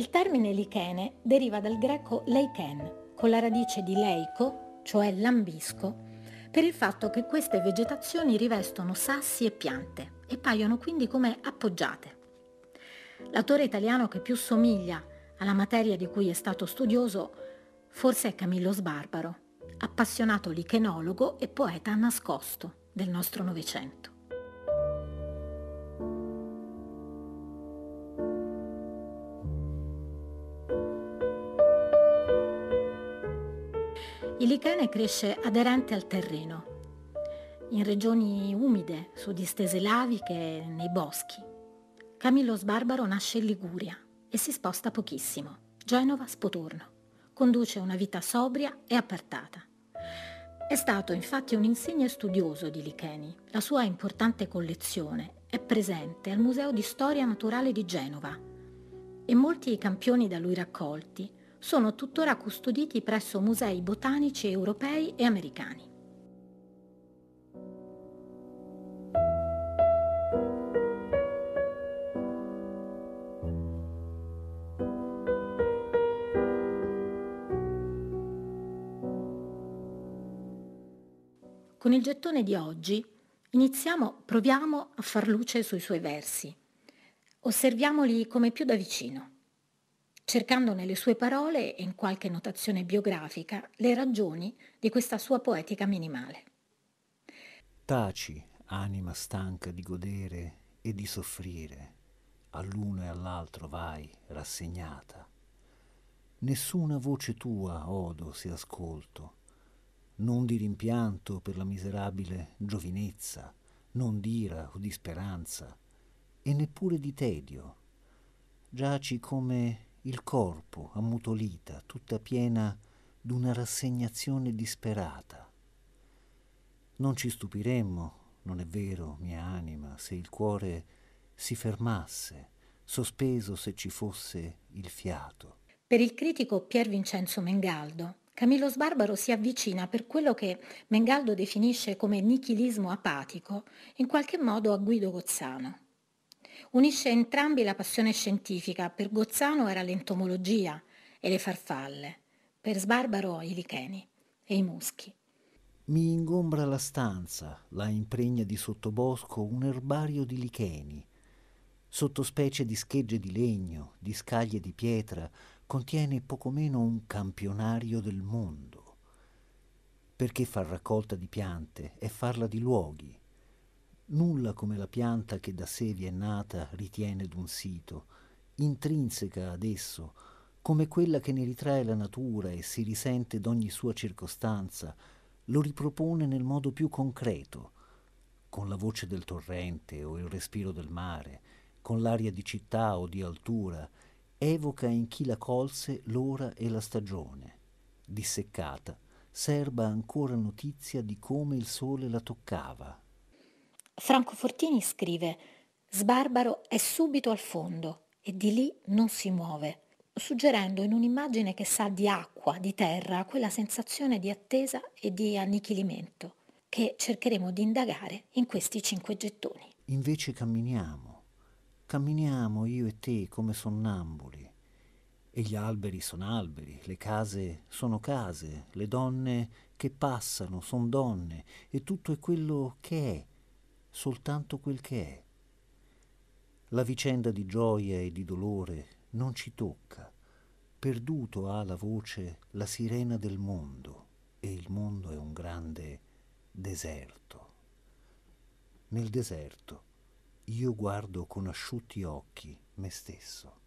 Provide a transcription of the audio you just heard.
Il termine lichene deriva dal greco leichen, con la radice di leico, cioè lambisco, per il fatto che queste vegetazioni rivestono sassi e piante e paiono quindi come appoggiate. L'autore italiano che più somiglia alla materia di cui è stato studioso forse è Camillo Sbarbaro, appassionato lichenologo e poeta nascosto del nostro Novecento. Il lichene cresce aderente al terreno, in regioni umide, su distese laviche nei boschi. Camillo Sbarbaro nasce in Liguria e si sposta pochissimo, Genova Spotorno. Conduce una vita sobria e appartata. È stato infatti un insigne studioso di licheni. La sua importante collezione è presente al Museo di Storia Naturale di Genova e molti campioni da lui raccolti sono tuttora custoditi presso musei botanici europei e americani. Con il gettone di oggi iniziamo, proviamo a far luce sui suoi versi. Osserviamoli come più da vicino cercando nelle sue parole e in qualche notazione biografica le ragioni di questa sua poetica minimale. Taci, anima stanca di godere e di soffrire, all'uno e all'altro vai rassegnata. Nessuna voce tua odo se ascolto, non di rimpianto per la miserabile giovinezza, non d'ira o di speranza, e neppure di tedio. Giaci come il corpo ammutolita, tutta piena d'una rassegnazione disperata. Non ci stupiremmo, non è vero, mia anima, se il cuore si fermasse, sospeso se ci fosse il fiato. Per il critico Pier Vincenzo Mengaldo, Camillo Sbarbaro si avvicina per quello che Mengaldo definisce come nichilismo apatico, in qualche modo a Guido Gozzano. Unisce entrambi la passione scientifica, per Gozzano era l'entomologia e le farfalle, per Sbarbaro i licheni e i muschi. Mi ingombra la stanza, la impregna di sottobosco un erbario di licheni. Sottospecie di schegge di legno, di scaglie di pietra, contiene poco meno un campionario del mondo. Perché far raccolta di piante è farla di luoghi, nulla come la pianta che da sé vi è nata ritiene d'un sito, intrinseca ad esso, come quella che ne ritrae la natura e si risente d'ogni sua circostanza, lo ripropone nel modo più concreto, con la voce del torrente o il respiro del mare, con l'aria di città o di altura, evoca in chi la colse l'ora e la stagione. Disseccata, serba ancora notizia di come il sole la toccava, Franco Fortini scrive Sbarbaro è subito al fondo e di lì non si muove, suggerendo in un'immagine che sa di acqua, di terra, quella sensazione di attesa e di annichilimento che cercheremo di indagare in questi cinque gettoni. Invece camminiamo, camminiamo io e te come sonnambuli. E gli alberi sono alberi, le case sono case, le donne che passano sono donne e tutto è quello che è soltanto quel che è. La vicenda di gioia e di dolore non ci tocca. Perduto ha la voce la sirena del mondo e il mondo è un grande deserto. Nel deserto io guardo con asciutti occhi me stesso.